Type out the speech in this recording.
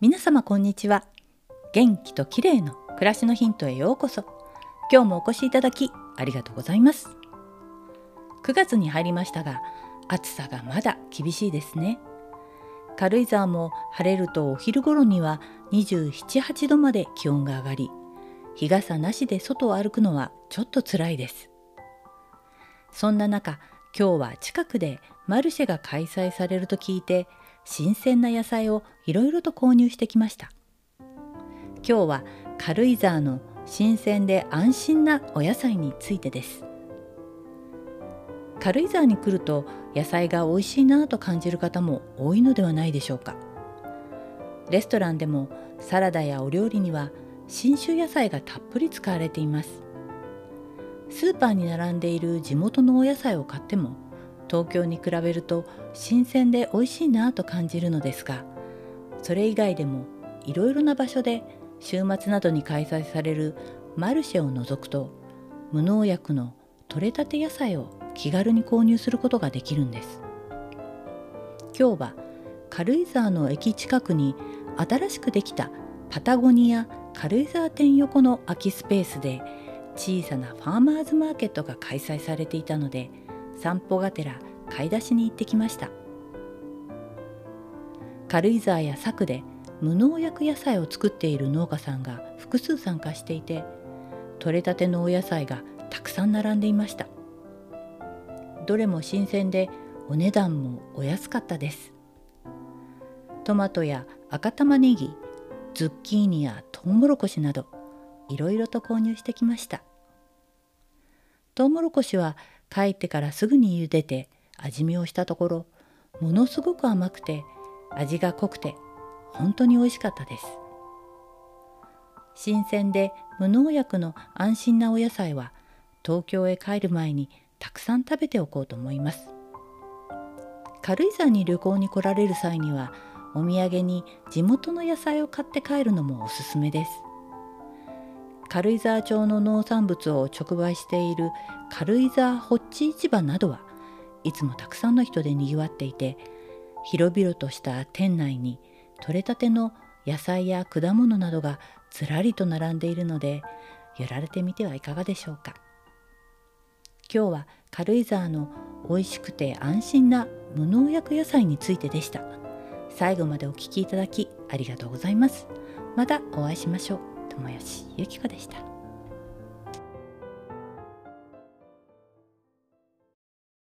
皆様こんにちは。元気と綺麗の暮らしのヒントへようこそ。今日もお越しいただきありがとうございます。9月に入りましたが暑さがまだ厳しいですね。軽井沢も晴れるとお昼頃には27、8度まで気温が上がり日傘なしで外を歩くのはちょっと辛いです。そんな中今日は近くでマルシェが開催されると聞いて新鮮な野菜をいろいろと購入してきました。今日は軽井沢の新鮮で安心なお野菜についてです。軽井沢に来ると野菜が美味しいなと感じる方も多いのではないでしょうか。レストランでもサラダやお料理には信州野菜がたっぷり使われています。スーパーに並んでいる地元のお野菜を買っても東京に比べると新鮮で美味しいなと感じるのですがそれ以外でもいろいろな場所で週末などに開催されるマルシェを除くと無農薬の採れたて野菜を気軽に購入することができるんです。今日は軽井沢の駅近くに新しくできたパタゴニア軽井沢店横の空きスペースで小さなファーマーズマーケットが開催されていたので散歩がてら買い出しに行ってきました。軽井沢や佐久で無農薬野菜を作っている農家さんが複数参加していて採れたてのお野菜がたくさん並んでいました。どれも新鮮でお値段もお安かったです。トマトや赤玉ねぎズッキーニやトウモロコシなどいろいろと購入してきました。トウモロコシは帰ってからすぐに茹でて味見をしたところものすごく甘くて味が濃くて本当に美味しかったです。新鮮で無農薬の安心なお野菜は東京へ帰る前にたくさん食べておこうと思います。軽井沢に旅行に来られる際にはお土産に地元の野菜を買って帰るのもおすすめです。軽井沢町の農産物を直売している軽井沢ホッチ市場などはいつもたくさんの人でにぎわっていて広々とした店内に採れたての野菜や果物などがずらりと並んでいるので寄られてみてはいかがでしょうか。今日は軽井沢の美味しくて安心な無農薬野菜についてでした。最後までお聴きいただきありがとうございます。またお会いしましょう。友吉ゆき子でした。